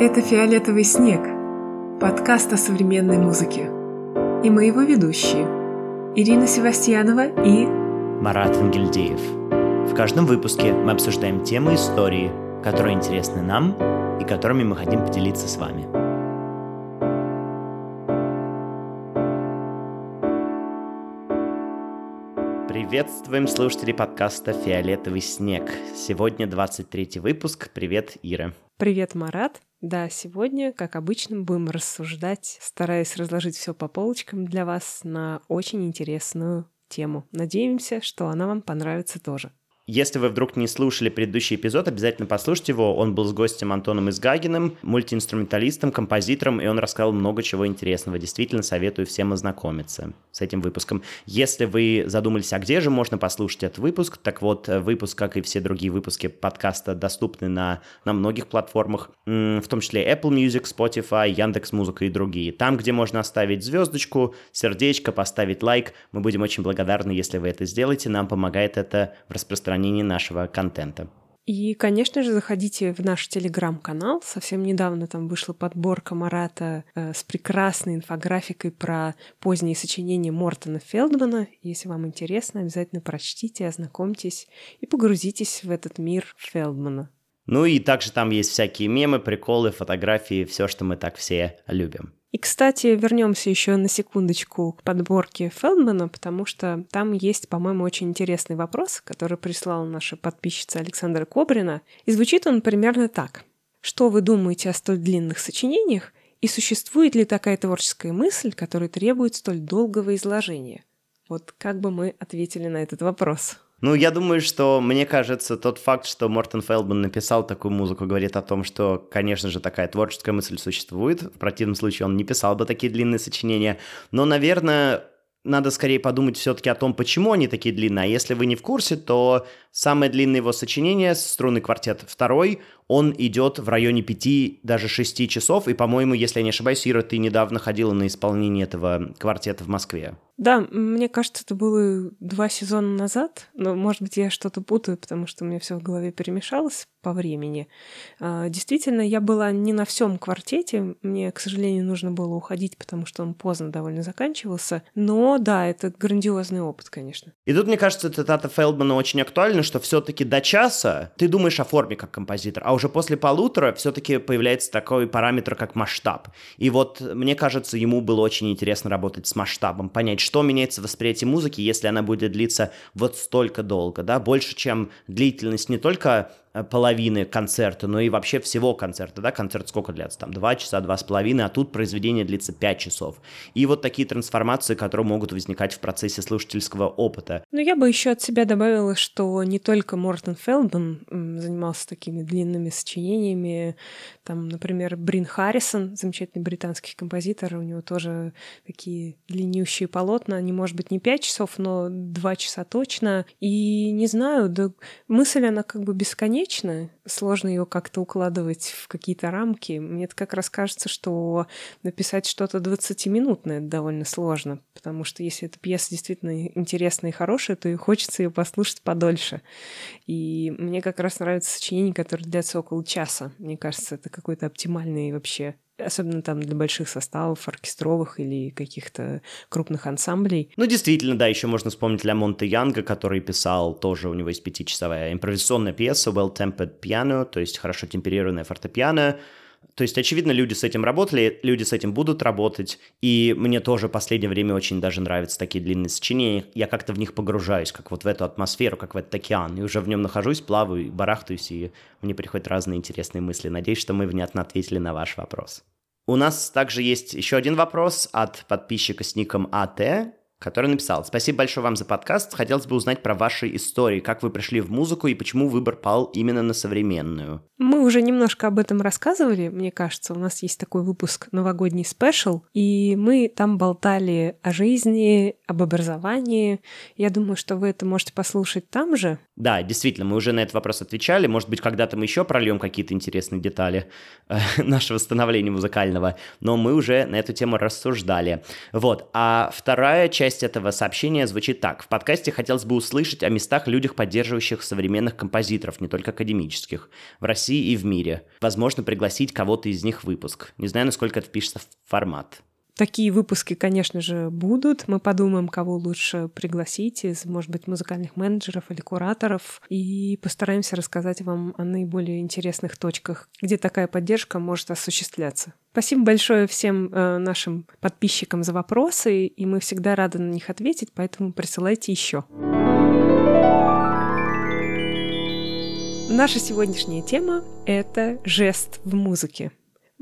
Это «Фиолетовый снег» – подкаст о современной музыке. И мы его ведущие – Ирина Севастьянова и Марат Ангельдеев. В каждом выпуске мы обсуждаем темы истории, которые интересны нам и которыми мы хотим поделиться с вами. Приветствуем слушателей подкаста «Фиолетовый снег». Сегодня 23 выпуск. Привет, Ира. Привет, Марат. Да, сегодня, как обычно, будем рассуждать, стараясь разложить все по полочкам для вас на очень интересную тему. Надеемся, что она вам понравится тоже. Если вы вдруг не слушали предыдущий эпизод, обязательно послушайте его. Он был с гостем Антоном Изгагиным, мультиинструменталистом, композитором, и он рассказал много чего интересного. Действительно советую всем ознакомиться с этим выпуском. Если вы задумались, а где же можно послушать этот выпуск, так вот, выпуск, как и все другие выпуски подкаста, доступны на, на многих платформах, в том числе Apple Music, Spotify, Яндекс Музыка и другие. Там, где можно оставить звездочку, сердечко, поставить лайк, мы будем очень благодарны, если вы это сделаете. Нам помогает это в распространении распространении нашего контента. И, конечно же, заходите в наш телеграм-канал. Совсем недавно там вышла подборка Марата э, с прекрасной инфографикой про поздние сочинения Мортона Фелдмана. Если вам интересно, обязательно прочтите, ознакомьтесь и погрузитесь в этот мир Фелдмана. Ну и также там есть всякие мемы, приколы, фотографии, все, что мы так все любим. И, кстати, вернемся еще на секундочку к подборке Фелдмана, потому что там есть, по-моему, очень интересный вопрос, который прислала наша подписчица Александра Кобрина. И звучит он примерно так. Что вы думаете о столь длинных сочинениях, и существует ли такая творческая мысль, которая требует столь долгого изложения? Вот как бы мы ответили на этот вопрос? Ну, я думаю, что, мне кажется, тот факт, что Мортон Фелдман написал такую музыку, говорит о том, что, конечно же, такая творческая мысль существует. В противном случае он не писал бы такие длинные сочинения. Но, наверное, надо скорее подумать все-таки о том, почему они такие длинные. А если вы не в курсе, то самое длинное его сочинение, струнный квартет второй, он идет в районе 5, даже 6 часов. И, по-моему, если я не ошибаюсь, Ира, ты недавно ходила на исполнение этого квартета в Москве. Да, мне кажется, это было два сезона назад, но, может быть, я что-то путаю, потому что у меня все в голове перемешалось по времени. А, действительно, я была не на всем квартете, мне, к сожалению, нужно было уходить, потому что он поздно довольно заканчивался, но да, это грандиозный опыт, конечно. И тут, мне кажется, цитата Фелдмана очень актуальна, что все-таки до часа ты думаешь о форме как композитор, а уже после полутора все-таки появляется такой параметр, как масштаб. И вот, мне кажется, ему было очень интересно работать с масштабом, понять, что меняется в восприятии музыки, если она будет длиться вот столько долго, да, больше, чем длительность не только половины концерта, но и вообще всего концерта, да, концерт сколько длится, там, два часа, два с половиной, а тут произведение длится пять часов. И вот такие трансформации, которые могут возникать в процессе слушательского опыта. Ну, я бы еще от себя добавила, что не только Мортон Фелдман занимался такими длинными сочинениями, там, например, Брин Харрисон, замечательный британский композитор, у него тоже такие длиннющие полотна, они, может быть, не пять часов, но два часа точно, и не знаю, да мысль, она как бы бесконечна, бесконечно, сложно ее как-то укладывать в какие-то рамки. Мне как раз кажется, что написать что-то 20-минутное довольно сложно, потому что если эта пьеса действительно интересная и хорошая, то и хочется ее послушать подольше. И мне как раз нравятся сочинения, которые длятся около часа. Мне кажется, это какой-то оптимальный вообще особенно там для больших составов, оркестровых или каких-то крупных ансамблей. Ну, действительно, да, еще можно вспомнить Ля Монте Янга, который писал, тоже у него есть пятичасовая импровизационная пьеса Well Tempered Piano, то есть хорошо темперированное фортепиано, то есть, очевидно, люди с этим работали, люди с этим будут работать, и мне тоже в последнее время очень даже нравятся такие длинные сочинения. Я как-то в них погружаюсь, как вот в эту атмосферу, как в этот океан, и уже в нем нахожусь, плаваю, барахтаюсь, и мне приходят разные интересные мысли. Надеюсь, что мы внятно ответили на ваш вопрос. У нас также есть еще один вопрос от подписчика с ником АТ, который написал «Спасибо большое вам за подкаст. Хотелось бы узнать про ваши истории, как вы пришли в музыку и почему выбор пал именно на современную». Мы уже немножко об этом рассказывали, мне кажется. У нас есть такой выпуск «Новогодний спешл», и мы там болтали о жизни, об образовании. Я думаю, что вы это можете послушать там же. Да, действительно, мы уже на этот вопрос отвечали. Может быть, когда-то мы еще прольем какие-то интересные детали э, нашего становления музыкального, но мы уже на эту тему рассуждали. Вот. А вторая часть часть этого сообщения звучит так. В подкасте хотелось бы услышать о местах, людях, поддерживающих современных композиторов, не только академических, в России и в мире. Возможно, пригласить кого-то из них в выпуск. Не знаю, насколько это впишется в формат. Такие выпуски, конечно же, будут. Мы подумаем, кого лучше пригласить из, может быть, музыкальных менеджеров или кураторов, и постараемся рассказать вам о наиболее интересных точках, где такая поддержка может осуществляться. Спасибо большое всем э, нашим подписчикам за вопросы, и мы всегда рады на них ответить, поэтому присылайте еще. Наша сегодняшняя тема — это жест в музыке.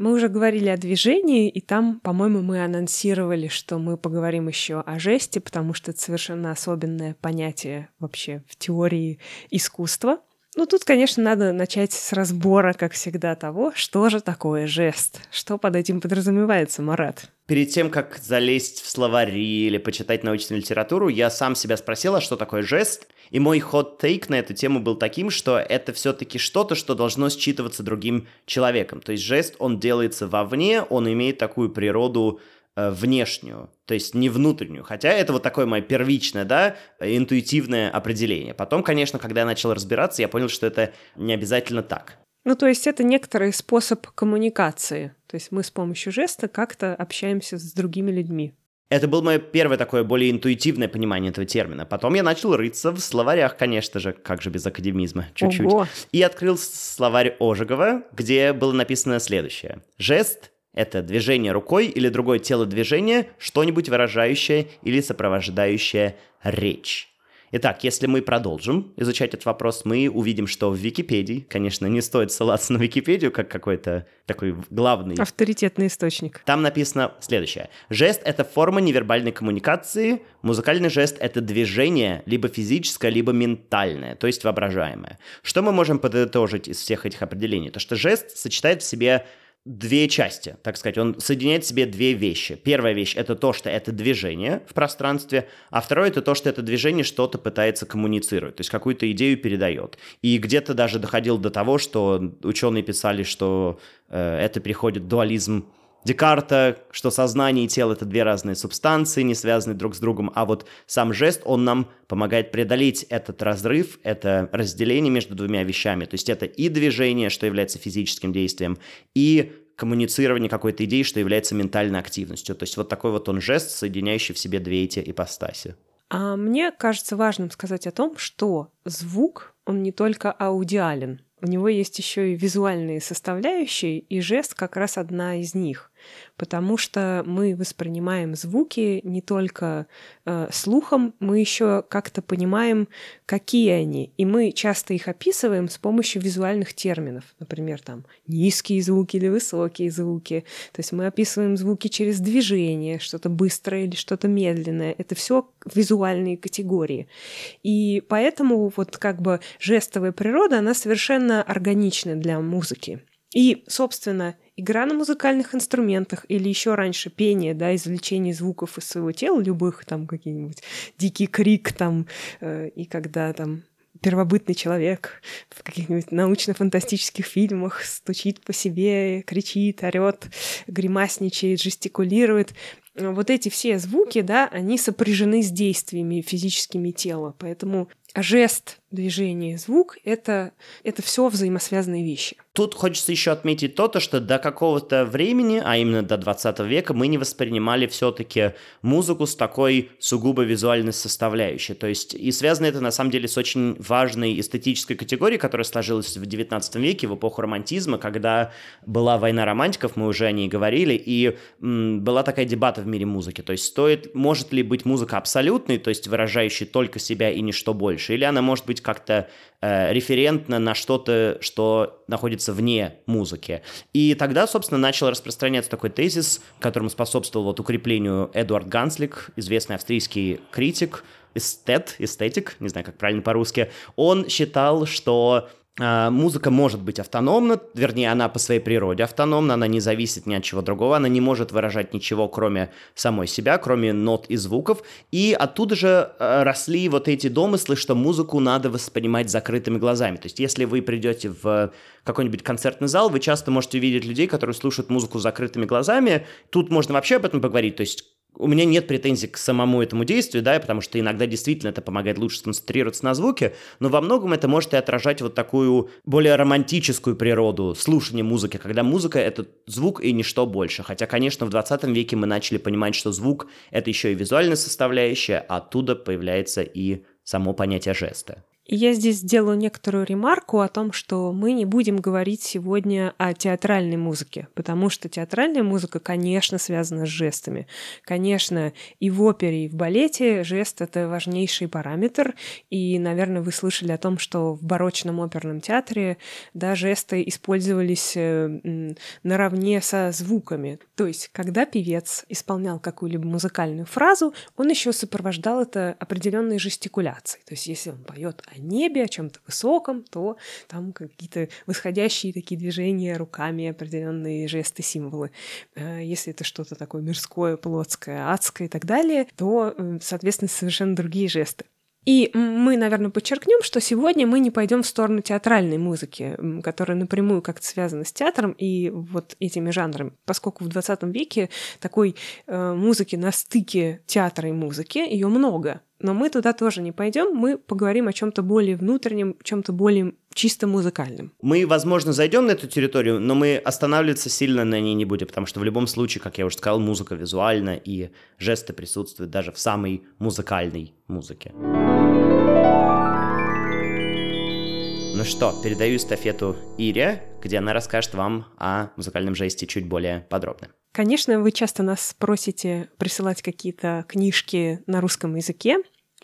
Мы уже говорили о движении, и там, по-моему, мы анонсировали, что мы поговорим еще о жесте, потому что это совершенно особенное понятие вообще в теории искусства. Ну, тут, конечно, надо начать с разбора, как всегда, того, что же такое жест, что под этим подразумевается, Марат. Перед тем, как залезть в словари или почитать научную литературу, я сам себя спросила, что такое жест — и мой ход-тейк на эту тему был таким, что это все-таки что-то, что должно считываться другим человеком. То есть жест, он делается вовне, он имеет такую природу внешнюю, то есть не внутреннюю. Хотя это вот такое мое первичное, да, интуитивное определение. Потом, конечно, когда я начал разбираться, я понял, что это не обязательно так. Ну, то есть это некоторый способ коммуникации. То есть мы с помощью жеста как-то общаемся с другими людьми. Это было мое первое такое более интуитивное понимание этого термина. Потом я начал рыться в словарях, конечно же, как же без академизма, чуть-чуть. Ого. И открыл словарь Ожегова, где было написано следующее. Жест — это движение рукой или другое телодвижение, что-нибудь выражающее или сопровождающее речь. Итак, если мы продолжим изучать этот вопрос, мы увидим, что в Википедии, конечно, не стоит ссылаться на Википедию как какой-то такой главный... Авторитетный источник. Там написано следующее. Жест — это форма невербальной коммуникации, музыкальный жест — это движение либо физическое, либо ментальное, то есть воображаемое. Что мы можем подытожить из всех этих определений? То, что жест сочетает в себе две части, так сказать. Он соединяет в себе две вещи. Первая вещь — это то, что это движение в пространстве, а второе — это то, что это движение что-то пытается коммуницировать, то есть какую-то идею передает. И где-то даже доходил до того, что ученые писали, что э, это приходит дуализм Декарта, что сознание и тело — это две разные субстанции, не связанные друг с другом, а вот сам жест, он нам помогает преодолеть этот разрыв, это разделение между двумя вещами. То есть это и движение, что является физическим действием, и коммуницирование какой-то идеи, что является ментальной активностью. То есть вот такой вот он жест, соединяющий в себе две эти ипостаси. А мне кажется важным сказать о том, что звук, он не только аудиален, у него есть еще и визуальные составляющие, и жест как раз одна из них потому что мы воспринимаем звуки не только э, слухом, мы еще как-то понимаем, какие они, и мы часто их описываем с помощью визуальных терминов, например, там низкие звуки или высокие звуки. То есть мы описываем звуки через движение, что-то быстрое или что-то медленное. Это все визуальные категории. И поэтому вот как бы жестовая природа, она совершенно органична для музыки. И, собственно, игра на музыкальных инструментах или еще раньше пение, да, извлечение звуков из своего тела, любых там какие-нибудь дикий крик там, э, и когда там первобытный человек в каких-нибудь научно-фантастических фильмах стучит по себе, кричит, орет, гримасничает, жестикулирует. Вот эти все звуки, да, они сопряжены с действиями физическими тела, поэтому жест, движение, звук — это, это все взаимосвязанные вещи. Тут хочется еще отметить то, то, что до какого-то времени, а именно до 20 века, мы не воспринимали все-таки музыку с такой сугубо визуальной составляющей. То есть, и связано это на самом деле с очень важной эстетической категорией, которая сложилась в 19 веке, в эпоху романтизма, когда была война романтиков, мы уже о ней говорили, и м, была такая дебата в мире музыки. То есть, стоит, может ли быть музыка абсолютной, то есть выражающей только себя и ничто больше, или она может быть как-то э, референтна на что-то, что находится вне музыки. И тогда, собственно, начал распространяться такой тезис, которому способствовал вот укреплению Эдуард Ганслик, известный австрийский критик, эстет, эстетик, не знаю, как правильно по-русски, он считал, что музыка может быть автономна, вернее, она по своей природе автономна, она не зависит ни от чего другого, она не может выражать ничего, кроме самой себя, кроме нот и звуков. И оттуда же э, росли вот эти домыслы, что музыку надо воспринимать закрытыми глазами. То есть, если вы придете в какой-нибудь концертный зал, вы часто можете увидеть людей, которые слушают музыку закрытыми глазами. Тут можно вообще об этом поговорить. То есть, у меня нет претензий к самому этому действию, да, потому что иногда действительно это помогает лучше сконцентрироваться на звуке, но во многом это может и отражать вот такую более романтическую природу слушания музыки, когда музыка — это звук и ничто больше. Хотя, конечно, в 20 веке мы начали понимать, что звук — это еще и визуальная составляющая, а оттуда появляется и само понятие жеста. Я здесь сделаю некоторую ремарку о том, что мы не будем говорить сегодня о театральной музыке, потому что театральная музыка, конечно, связана с жестами. Конечно, и в опере, и в балете жест — это важнейший параметр, и, наверное, вы слышали о том, что в барочном оперном театре да, жесты использовались э, наравне со звуками. То есть, когда певец исполнял какую-либо музыкальную фразу, он еще сопровождал это определенной жестикуляцией. То есть, если он поет небе, о чем-то высоком, то там какие-то восходящие такие движения руками, определенные жесты, символы. Э, если это что-то такое мирское, плотское, адское и так далее, то, э, соответственно, совершенно другие жесты. И мы, наверное, подчеркнем, что сегодня мы не пойдем в сторону театральной музыки, которая напрямую как-то связана с театром и вот этими жанрами, поскольку в 20 веке такой э, музыки на стыке театра и музыки ее много. Но мы туда тоже не пойдем, мы поговорим о чем-то более внутреннем, чем-то более чисто музыкальным. Мы, возможно, зайдем на эту территорию, но мы останавливаться сильно на ней не будем, потому что в любом случае, как я уже сказал, музыка визуальна, и жесты присутствуют даже в самой музыкальной музыке. Ну что, передаю эстафету Ире, где она расскажет вам о музыкальном жесте чуть более подробно. Конечно, вы часто нас просите присылать какие-то книжки на русском языке,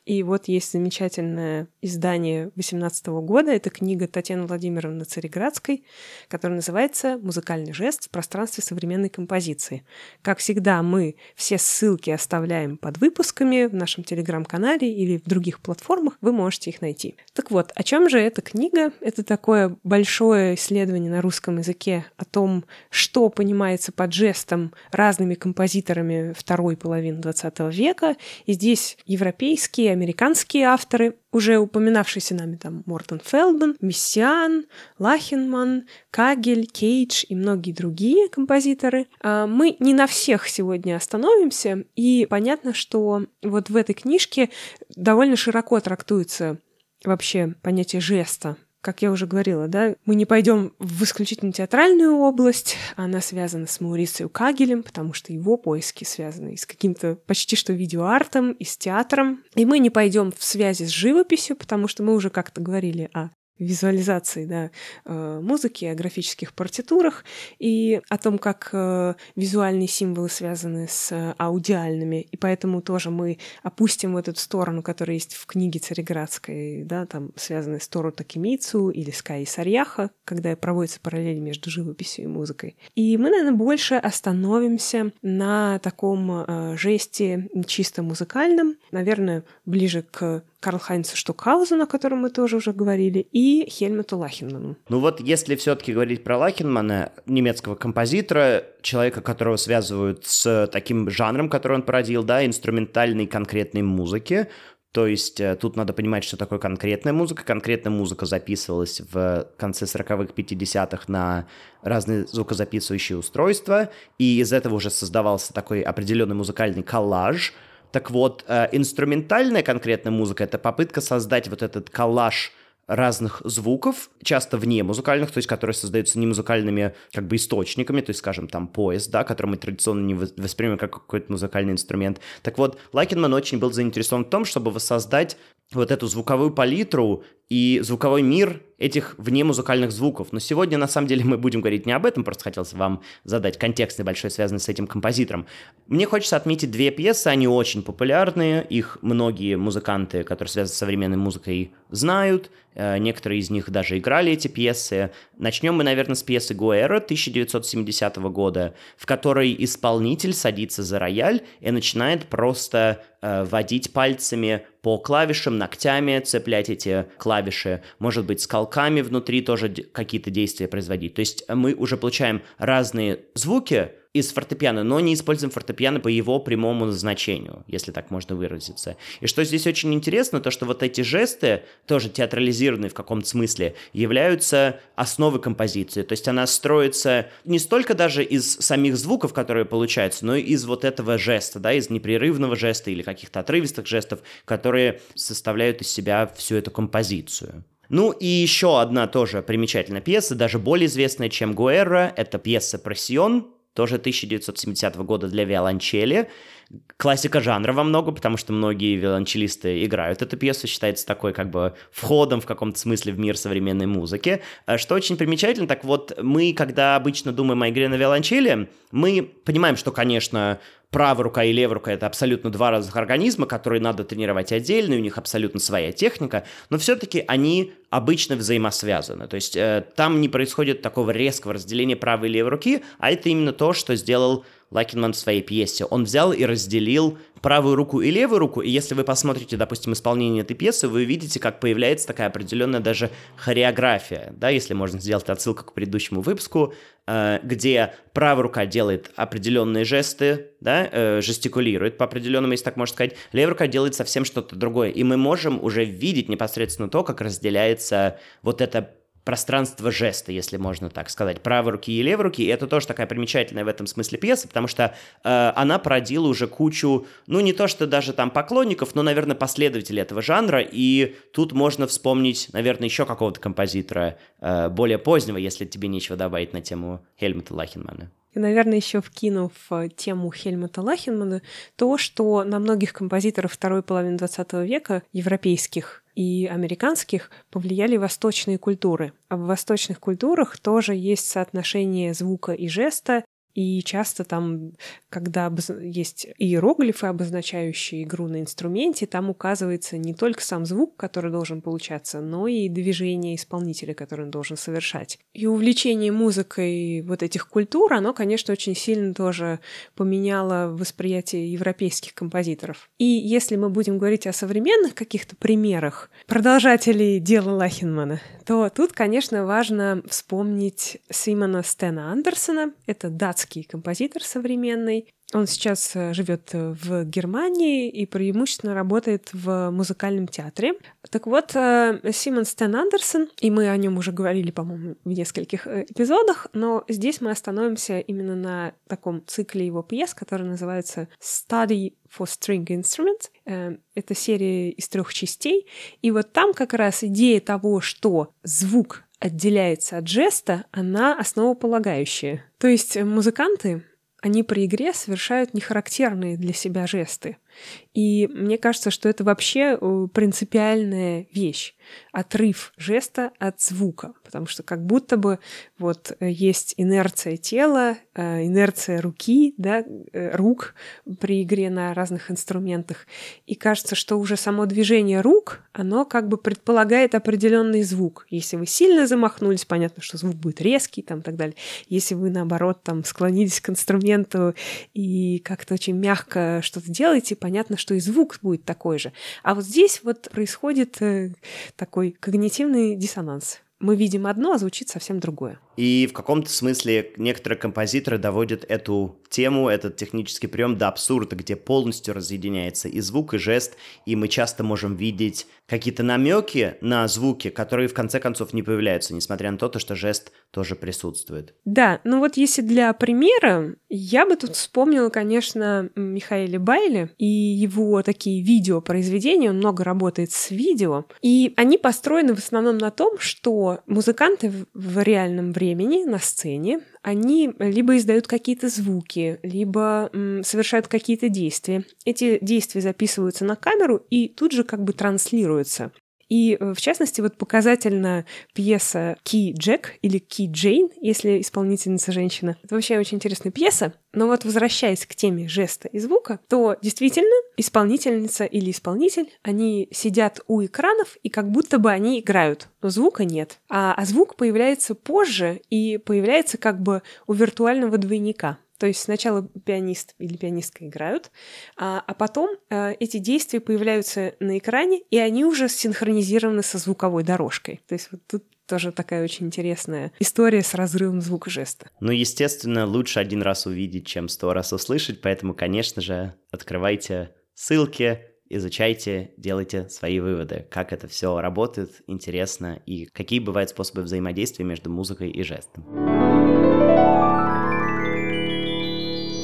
и вот есть замечательное издание 18 года. Это книга Татьяны Владимировны Цареградской, которая называется «Музыкальный жест в пространстве современной композиции». Как всегда, мы все ссылки оставляем под выпусками в нашем телеграм-канале или в других платформах. Вы можете их найти. Так вот, о чем же эта книга? Это такое большое исследование на русском языке о том, что понимается под жестом разными композиторами второй половины XX века. И здесь европейские, американские авторы, уже упоминавшиеся нами там Мортон Фелдман, Мессиан, Лахенман, Кагель, Кейдж и многие другие композиторы. А, мы не на всех сегодня остановимся, и понятно, что вот в этой книжке довольно широко трактуется вообще понятие жеста как я уже говорила, да, мы не пойдем в исключительно театральную область, она связана с Маурицио Кагелем, потому что его поиски связаны и с каким-то почти что видеоартом, и с театром. И мы не пойдем в связи с живописью, потому что мы уже как-то говорили о визуализации да, э, музыки, о графических партитурах и о том, как э, визуальные символы связаны с аудиальными. И поэтому тоже мы опустим в эту сторону, которая есть в книге Цареградской, да, там связанные с Тору Такимицу или с Каи Сарьяха, когда проводится параллель между живописью и музыкой. И мы, наверное, больше остановимся на таком э, жесте чисто музыкальном, наверное, ближе к Карл Хайнцу Штукхаузену, о котором мы тоже уже говорили, и Хельмуту Лахенману. Ну вот если все-таки говорить про Лахенмана, немецкого композитора, человека, которого связывают с таким жанром, который он породил, да, инструментальной конкретной музыки, то есть э, тут надо понимать, что такое конкретная музыка. Конкретная музыка записывалась в конце 40-х, 50-х на разные звукозаписывающие устройства, и из этого уже создавался такой определенный музыкальный коллаж — так вот, э, инструментальная конкретная музыка — это попытка создать вот этот коллаж разных звуков, часто вне музыкальных, то есть которые создаются не музыкальными как бы источниками, то есть, скажем, там поезд, да, который мы традиционно не воспринимаем как какой-то музыкальный инструмент. Так вот, Лайкенман очень был заинтересован в том, чтобы воссоздать вот эту звуковую палитру и звуковой мир этих вне музыкальных звуков. Но сегодня, на самом деле, мы будем говорить не об этом, просто хотелось вам задать контекст небольшой, связанный с этим композитором. Мне хочется отметить две пьесы, они очень популярные, их многие музыканты, которые связаны с современной музыкой, знают, э, некоторые из них даже играли эти пьесы. Начнем мы, наверное, с пьесы Гуэра 1970 года, в которой исполнитель садится за рояль и начинает просто э, водить пальцами по клавишам, ногтями цеплять эти клавиши, может быть, скалками внутри тоже какие-то действия производить. То есть мы уже получаем разные звуки, из фортепиано, но не используем фортепиано по его прямому назначению, если так можно выразиться. И что здесь очень интересно, то что вот эти жесты, тоже театрализированные в каком-то смысле, являются основой композиции. То есть она строится не столько даже из самих звуков, которые получаются, но и из вот этого жеста, да, из непрерывного жеста или каких-то отрывистых жестов, которые составляют из себя всю эту композицию. Ну и еще одна тоже примечательная пьеса, даже более известная, чем Гуэра, это пьеса «Просьон», тоже 1970 года для виолончели. Классика жанра во много, потому что многие виолончелисты играют эту пьесу, считается такой как бы входом в каком-то смысле в мир современной музыки. А что очень примечательно, так вот, мы, когда обычно думаем о игре на виолончели, мы понимаем, что, конечно, правая рука и левая рука — это абсолютно два разных организма, которые надо тренировать отдельно, и у них абсолютно своя техника, но все-таки они обычно взаимосвязаны. То есть э, там не происходит такого резкого разделения правой и левой руки, а это именно то, что сделал Лакинман в своей пьесе. Он взял и разделил правую руку и левую руку, и если вы посмотрите, допустим, исполнение этой пьесы, вы увидите, как появляется такая определенная даже хореография, да, если можно сделать отсылку к предыдущему выпуску, э, где правая рука делает определенные жесты, да, э, жестикулирует по определенному, если так можно сказать, левая рука делает совсем что-то другое, и мы можем уже видеть непосредственно то, как разделяется вот это пространство жеста, если можно так сказать, правой руки и левой руки. И это тоже такая примечательная в этом смысле пьеса, потому что э, она породила уже кучу, ну не то что даже там поклонников, но, наверное, последователей этого жанра. И тут можно вспомнить, наверное, еще какого-то композитора э, более позднего, если тебе нечего добавить на тему Хельмута Лахенмана. И, наверное, еще вкинув э, тему Хельмута Лахенмана, то, что на многих композиторов второй половины XX века, европейских, и американских повлияли восточные культуры. А в восточных культурах тоже есть соотношение звука и жеста, и часто там, когда есть иероглифы, обозначающие игру на инструменте, там указывается не только сам звук, который должен получаться, но и движение исполнителя, который он должен совершать. И увлечение музыкой вот этих культур, оно, конечно, очень сильно тоже поменяло восприятие европейских композиторов. И если мы будем говорить о современных каких-то примерах продолжателей дела Лахенмана, то тут, конечно, важно вспомнить Симона Стена Андерсона. Это датский немецкий композитор современный. Он сейчас э, живет э, в Германии и преимущественно работает в музыкальном театре. Так вот, э, Симон Стэн Андерсон, и мы о нем уже говорили, по-моему, в нескольких эпизодах, но здесь мы остановимся именно на таком цикле его пьес, который называется Study for String Instruments. Это серия из трех частей. И вот там как раз идея того, что звук отделяется от жеста, она основополагающая. То есть музыканты, они при игре совершают нехарактерные для себя жесты. И мне кажется, что это вообще э, принципиальная вещь. Отрыв жеста от звука. Потому что как будто бы вот э, есть инерция тела, э, инерция руки, да, рук при игре на разных инструментах. И кажется, что уже само движение рук, оно как бы предполагает определенный звук. Если вы сильно замахнулись, понятно, что звук будет резкий там и так далее. Если вы, наоборот, там склонились к инструменту и как-то очень мягко что-то делаете, понятно, что и звук будет такой же. А вот здесь вот происходит э, такой когнитивный диссонанс. Мы видим одно, а звучит совсем другое. И в каком-то смысле некоторые композиторы доводят эту тему, этот технический прием до абсурда, где полностью разъединяется и звук, и жест, и мы часто можем видеть какие-то намеки на звуки, которые в конце концов не появляются, несмотря на то, что жест тоже присутствует. Да, ну вот если для примера, я бы тут вспомнила, конечно, Михаила Байли и его такие видеопроизведения, он много работает с видео, и они построены в основном на том, что музыканты в реальном времени на сцене они либо издают какие-то звуки, либо м, совершают какие-то действия. Эти действия записываются на камеру и тут же как бы транслируются. И, э, в частности, вот показательна пьеса «Ки Джек» или «Ки Джейн», если исполнительница женщина. Это вообще очень интересная пьеса. Но вот возвращаясь к теме жеста и звука, то действительно исполнительница или исполнитель, они сидят у экранов, и как будто бы они играют, но звука нет. А, а звук появляется позже и появляется как бы у виртуального двойника. То есть сначала пианист или пианистка играют, а, а потом а, эти действия появляются на экране, и они уже синхронизированы со звуковой дорожкой. То есть вот тут тоже такая очень интересная история с разрывом звука жеста. Ну, естественно, лучше один раз увидеть, чем сто раз услышать, поэтому, конечно же, открывайте ссылки, изучайте, делайте свои выводы, как это все работает, интересно, и какие бывают способы взаимодействия между музыкой и жестом.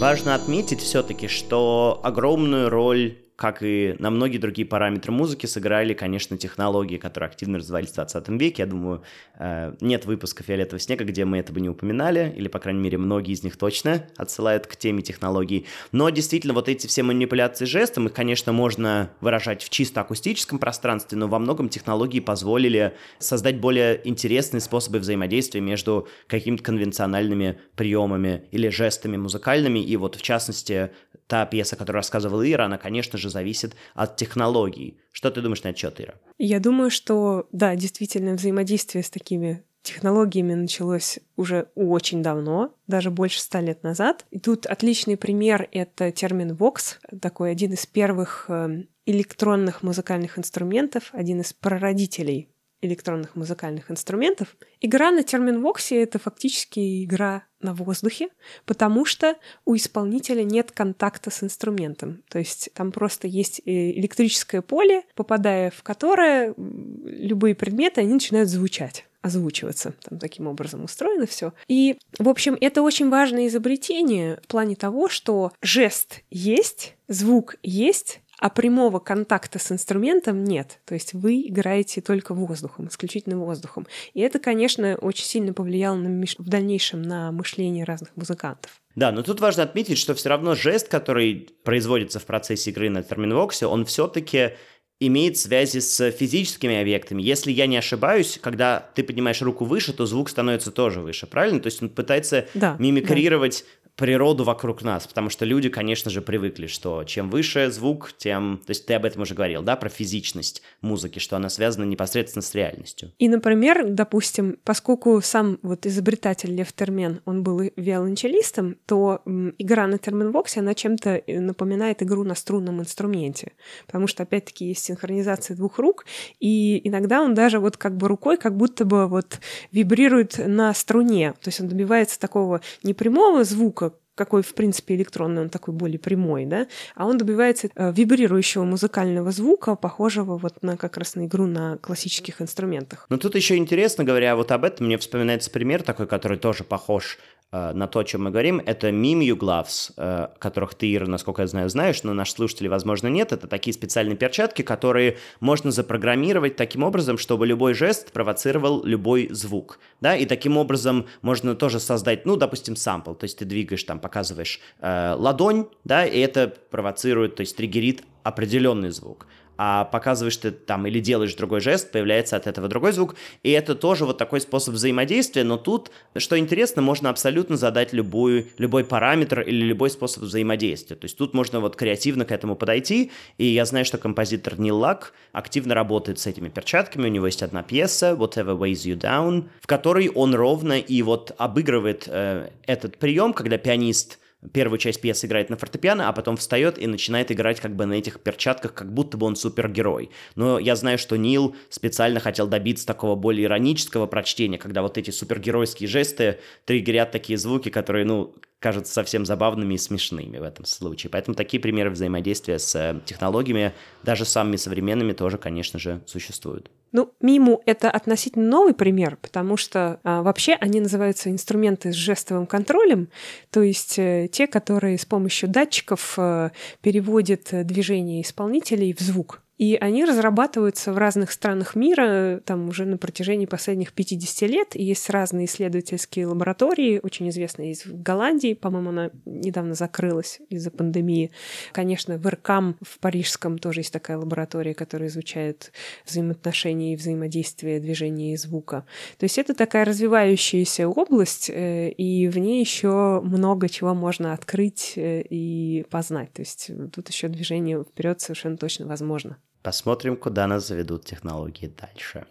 Важно отметить все-таки, что огромную роль как и на многие другие параметры музыки, сыграли, конечно, технологии, которые активно развивались в 20 веке. Я думаю, э, нет выпуска «Фиолетового снега», где мы это бы не упоминали, или, по крайней мере, многие из них точно отсылают к теме технологий. Но действительно, вот эти все манипуляции жестом, их, конечно, можно выражать в чисто акустическом пространстве, но во многом технологии позволили создать более интересные способы взаимодействия между какими-то конвенциональными приемами или жестами музыкальными. И вот, в частности, та пьеса, которую рассказывала Ира, она, конечно же, зависит от технологий. Что ты думаешь на этот счет, Ира? Я думаю, что, да, действительно, взаимодействие с такими технологиями началось уже очень давно, даже больше ста лет назад. И тут отличный пример — это термин Vox, такой один из первых эм, электронных музыкальных инструментов, один из прародителей электронных музыкальных инструментов. Игра на термин Воксе — это фактически игра на воздухе, потому что у исполнителя нет контакта с инструментом. То есть там просто есть э, электрическое поле, попадая в которое любые предметы, они начинают звучать озвучиваться. Там таким образом устроено все. И, в общем, это очень важное изобретение в плане того, что жест есть, звук есть, а прямого контакта с инструментом нет. То есть вы играете только воздухом, исключительно воздухом. И это, конечно, очень сильно повлияло на, в дальнейшем на мышление разных музыкантов. Да, но тут важно отметить, что все равно жест, который производится в процессе игры на терминвоксе, он все-таки имеет связи с физическими объектами. Если я не ошибаюсь, когда ты поднимаешь руку выше, то звук становится тоже выше, правильно? То есть он пытается да, мимикрировать да природу вокруг нас, потому что люди, конечно же, привыкли, что чем выше звук, тем... То есть ты об этом уже говорил, да, про физичность музыки, что она связана непосредственно с реальностью. И, например, допустим, поскольку сам вот изобретатель Лев Термен, он был виолончелистом, то игра на терминвоксе, она чем-то э, напоминает игру на струнном инструменте, потому что, опять-таки, есть синхронизация двух рук, и иногда он даже вот как бы рукой как будто бы вот вибрирует на струне, то есть он добивается такого непрямого звука, какой, в принципе, электронный, он такой более прямой, да, а он добивается э, вибрирующего музыкального звука, похожего вот на как раз на игру на классических инструментах. Но тут еще интересно, говоря вот об этом, мне вспоминается пример такой, который тоже похож на то, о чем мы говорим, это Mimio Gloves, э, которых ты, Ира, насколько я знаю, знаешь, но наши слушатели, возможно, нет. Это такие специальные перчатки, которые можно запрограммировать таким образом, чтобы любой жест провоцировал любой звук, да, и таким образом можно тоже создать, ну, допустим, сампл, то есть ты двигаешь там, показываешь э, ладонь, да, и это провоцирует, то есть триггерит определенный звук а показываешь ты там или делаешь другой жест, появляется от этого другой звук, и это тоже вот такой способ взаимодействия, но тут, что интересно, можно абсолютно задать любую, любой параметр или любой способ взаимодействия, то есть тут можно вот креативно к этому подойти, и я знаю, что композитор Нил Лак активно работает с этими перчатками, у него есть одна пьеса, Whatever Weighs You Down, в которой он ровно и вот обыгрывает э, этот прием, когда пианист первую часть пьесы играет на фортепиано, а потом встает и начинает играть как бы на этих перчатках, как будто бы он супергерой. Но я знаю, что Нил специально хотел добиться такого более иронического прочтения, когда вот эти супергеройские жесты триггерят такие звуки, которые, ну, кажутся совсем забавными и смешными в этом случае. Поэтому такие примеры взаимодействия с э, технологиями, даже самыми современными, тоже, конечно же, существуют. Ну, миму — это относительно новый пример, потому что а, вообще они называются инструменты с жестовым контролем, то есть э, те, которые с помощью датчиков э, переводят движение исполнителей в звук. И они разрабатываются в разных странах мира, там уже на протяжении последних 50 лет. И есть разные исследовательские лаборатории, очень известные в Голландии, по-моему, она недавно закрылась из-за пандемии. Конечно, в ИРКАМ в Парижском тоже есть такая лаборатория, которая изучает взаимоотношения и взаимодействие движения и звука. То есть это такая развивающаяся область, э, и в ней еще много чего можно открыть э, и познать. То есть тут еще движение вперед совершенно точно возможно. Посмотрим, куда нас заведут технологии дальше.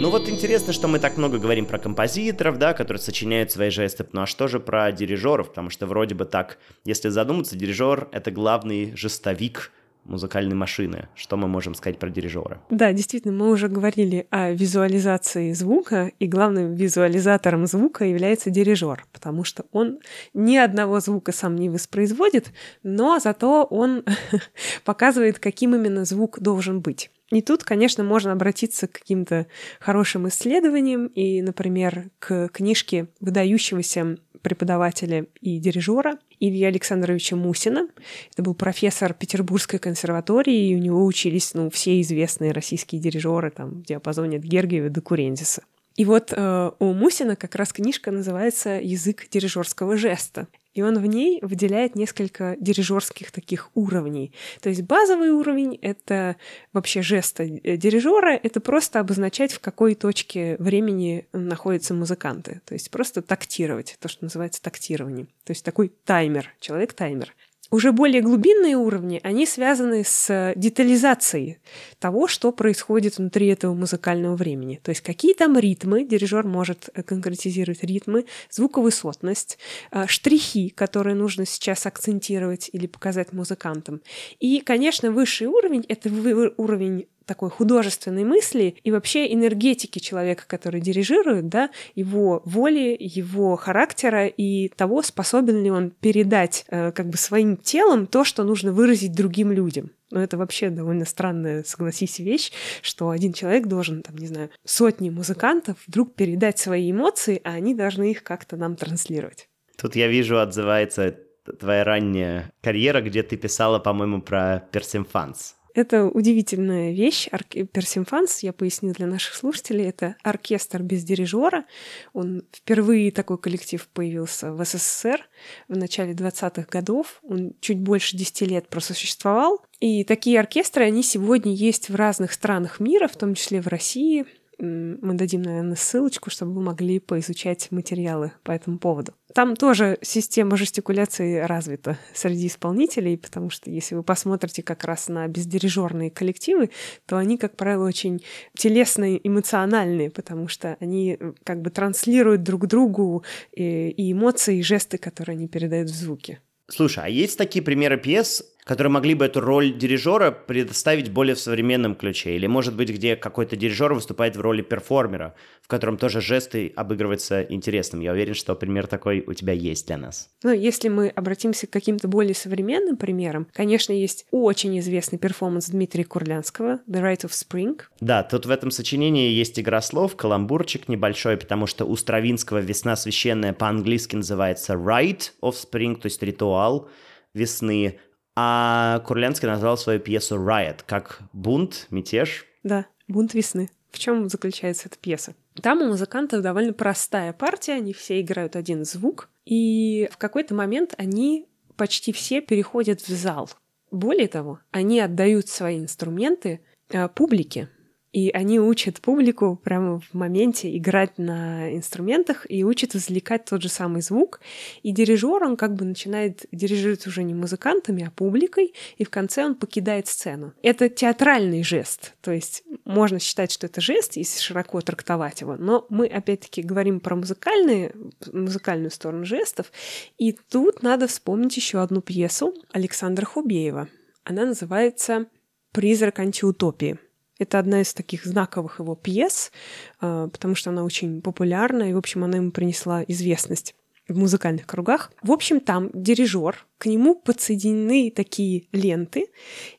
Ну, вот интересно, что мы так много говорим про композиторов, да, которые сочиняют свои жесты. Ну а что же про дирижеров? Потому что вроде бы так, если задуматься, дирижер — это главный жестовик музыкальной машины. Что мы можем сказать про дирижера? Да, действительно, мы уже говорили о визуализации звука, и главным визуализатором звука является дирижер, потому что он ни одного звука сам не воспроизводит, но зато он показывает, каким именно звук должен быть. И тут, конечно, можно обратиться к каким-то хорошим исследованиям и, например, к книжке выдающегося преподавателя и дирижера Ильи Александровича Мусина. Это был профессор Петербургской консерватории, и у него учились ну, все известные российские дирижеры там, в диапазоне от Гергиева до Курензиса. И вот э, у Мусина как раз книжка называется «Язык дирижерского жеста». И он в ней выделяет несколько дирижерских таких уровней. То есть базовый уровень — это вообще жеста дирижера, это просто обозначать, в какой точке времени находятся музыканты. То есть просто тактировать, то, что называется тактированием. То есть такой таймер, человек-таймер. Уже более глубинные уровни, они связаны с детализацией того, что происходит внутри этого музыкального времени. То есть какие там ритмы, дирижер может э, конкретизировать ритмы, звуковысотность, э, штрихи, которые нужно сейчас акцентировать или показать музыкантам. И, конечно, высший уровень — это уровень такой художественной мысли и вообще энергетики человека, который дирижирует, да, его воли, его характера и того, способен ли он передать э, как бы своим телом то, что нужно выразить другим людям. Но ну, это вообще довольно странная, согласись, вещь, что один человек должен, там, не знаю, сотни музыкантов вдруг передать свои эмоции, а они должны их как-то нам транслировать. Тут я вижу, отзывается твоя ранняя карьера, где ты писала, по-моему, про персимфанс. Это удивительная вещь. Персимфанс, я поясню для наших слушателей, это оркестр без дирижера. Он впервые такой коллектив появился в СССР в начале 20-х годов. Он чуть больше 10 лет просуществовал. И такие оркестры, они сегодня есть в разных странах мира, в том числе в России, мы дадим, наверное, ссылочку, чтобы вы могли поизучать материалы по этому поводу. Там тоже система жестикуляции развита среди исполнителей, потому что если вы посмотрите как раз на бездирижерные коллективы, то они, как правило, очень телесные, эмоциональные, потому что они э, как бы транслируют друг другу э, и эмоции, и жесты, которые они передают в звуке. Слушай, а есть такие примеры пьес, которые могли бы эту роль дирижера предоставить более в современном ключе? Или, может быть, где какой-то дирижер выступает в роли перформера, в котором тоже жесты обыгрываются интересным? Я уверен, что пример такой у тебя есть для нас. Ну, если мы обратимся к каким-то более современным примерам, конечно, есть очень известный перформанс Дмитрия Курлянского «The Rite of Spring». Да, тут в этом сочинении есть игра слов, каламбурчик небольшой, потому что у Стравинского «Весна священная» по-английски называется «Rite of Spring», то есть ритуал весны, а Курлянский назвал свою пьесу «Riot», как бунт, мятеж. Да, бунт весны. В чем заключается эта пьеса? Там у музыкантов довольно простая партия, они все играют один звук, и в какой-то момент они почти все переходят в зал. Более того, они отдают свои инструменты э, публике, и они учат публику прямо в моменте играть на инструментах и учат извлекать тот же самый звук. И дирижер, он как бы начинает дирижировать уже не музыкантами, а публикой, и в конце он покидает сцену. Это театральный жест, то есть можно считать, что это жест, если широко трактовать его, но мы опять-таки говорим про музыкальные, музыкальную сторону жестов, и тут надо вспомнить еще одну пьесу Александра Хубеева. Она называется «Призрак антиутопии». Это одна из таких знаковых его пьес, а, потому что она очень популярна, и, в общем, она ему принесла известность в музыкальных кругах. В общем, там дирижер, к нему подсоединены такие ленты,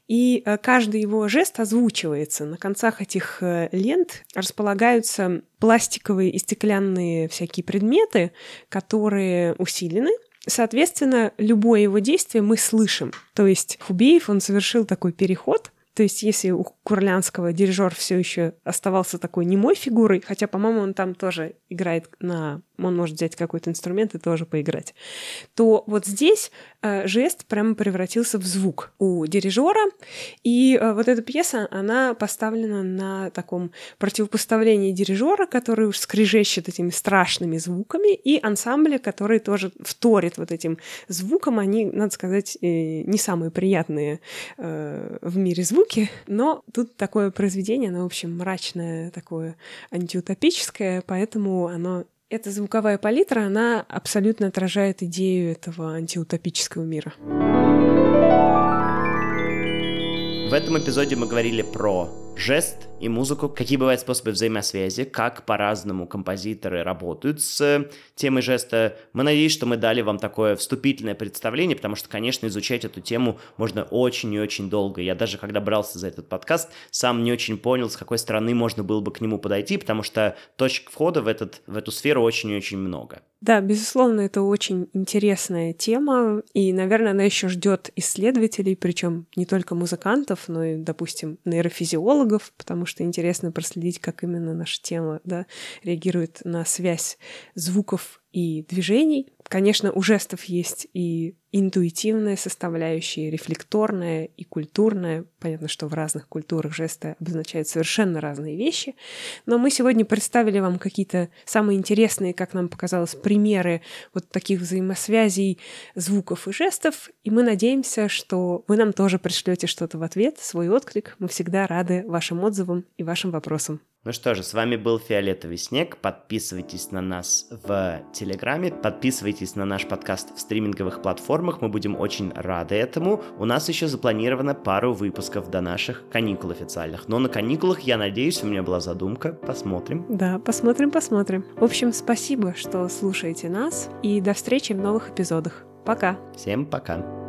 и а, каждый его жест озвучивается. На концах этих э, лент располагаются пластиковые и стеклянные всякие предметы, которые усилены, Соответственно, любое его действие мы слышим. То есть Хубеев, он совершил такой переход то есть, если у Курлянского дирижер все еще оставался такой немой фигурой, хотя, по-моему, он там тоже играет на он может взять какой-то инструмент и тоже поиграть, то вот здесь жест прямо превратился в звук у дирижера, и э, вот эта пьеса, она поставлена на таком противопоставлении дирижера, который уж скрежещет этими страшными звуками, и ансамбля, который тоже вторит вот этим звуком, они, надо сказать, э, не самые приятные э, в мире звуки, но тут такое произведение, оно, в общем, мрачное, такое антиутопическое, поэтому оно эта звуковая палитра, она абсолютно отражает идею этого антиутопического мира. В этом эпизоде мы говорили про жест и музыку, какие бывают способы взаимосвязи, как по-разному композиторы работают с темой жеста. Мы надеемся, что мы дали вам такое вступительное представление, потому что, конечно, изучать эту тему можно очень и очень долго. Я даже, когда брался за этот подкаст, сам не очень понял, с какой стороны можно было бы к нему подойти, потому что точек входа в, этот, в эту сферу очень и очень много. Да, безусловно, это очень интересная тема, и, наверное, она еще ждет исследователей, причем не только музыкантов, но и, допустим, нейрофизиологов, потому что интересно проследить, как именно наша тема да, реагирует на связь звуков и движений. Конечно, у жестов есть и интуитивная составляющая, и рефлекторная, и культурная. Понятно, что в разных культурах жесты обозначают совершенно разные вещи. Но мы сегодня представили вам какие-то самые интересные, как нам показалось, примеры вот таких взаимосвязей звуков и жестов. И мы надеемся, что вы нам тоже пришлете что-то в ответ, свой отклик. Мы всегда рады вашим отзывам и вашим вопросам. Ну что же, с вами был Фиолетовый снег. Подписывайтесь на нас в Телеграме, подписывайтесь на наш подкаст в стриминговых платформах, мы будем очень рады этому. У нас еще запланировано пару выпусков до наших каникул официальных. Но на каникулах, я надеюсь, у меня была задумка. Посмотрим. Да, посмотрим, посмотрим. В общем, спасибо, что слушаете нас, и до встречи в новых эпизодах. Пока. Всем пока.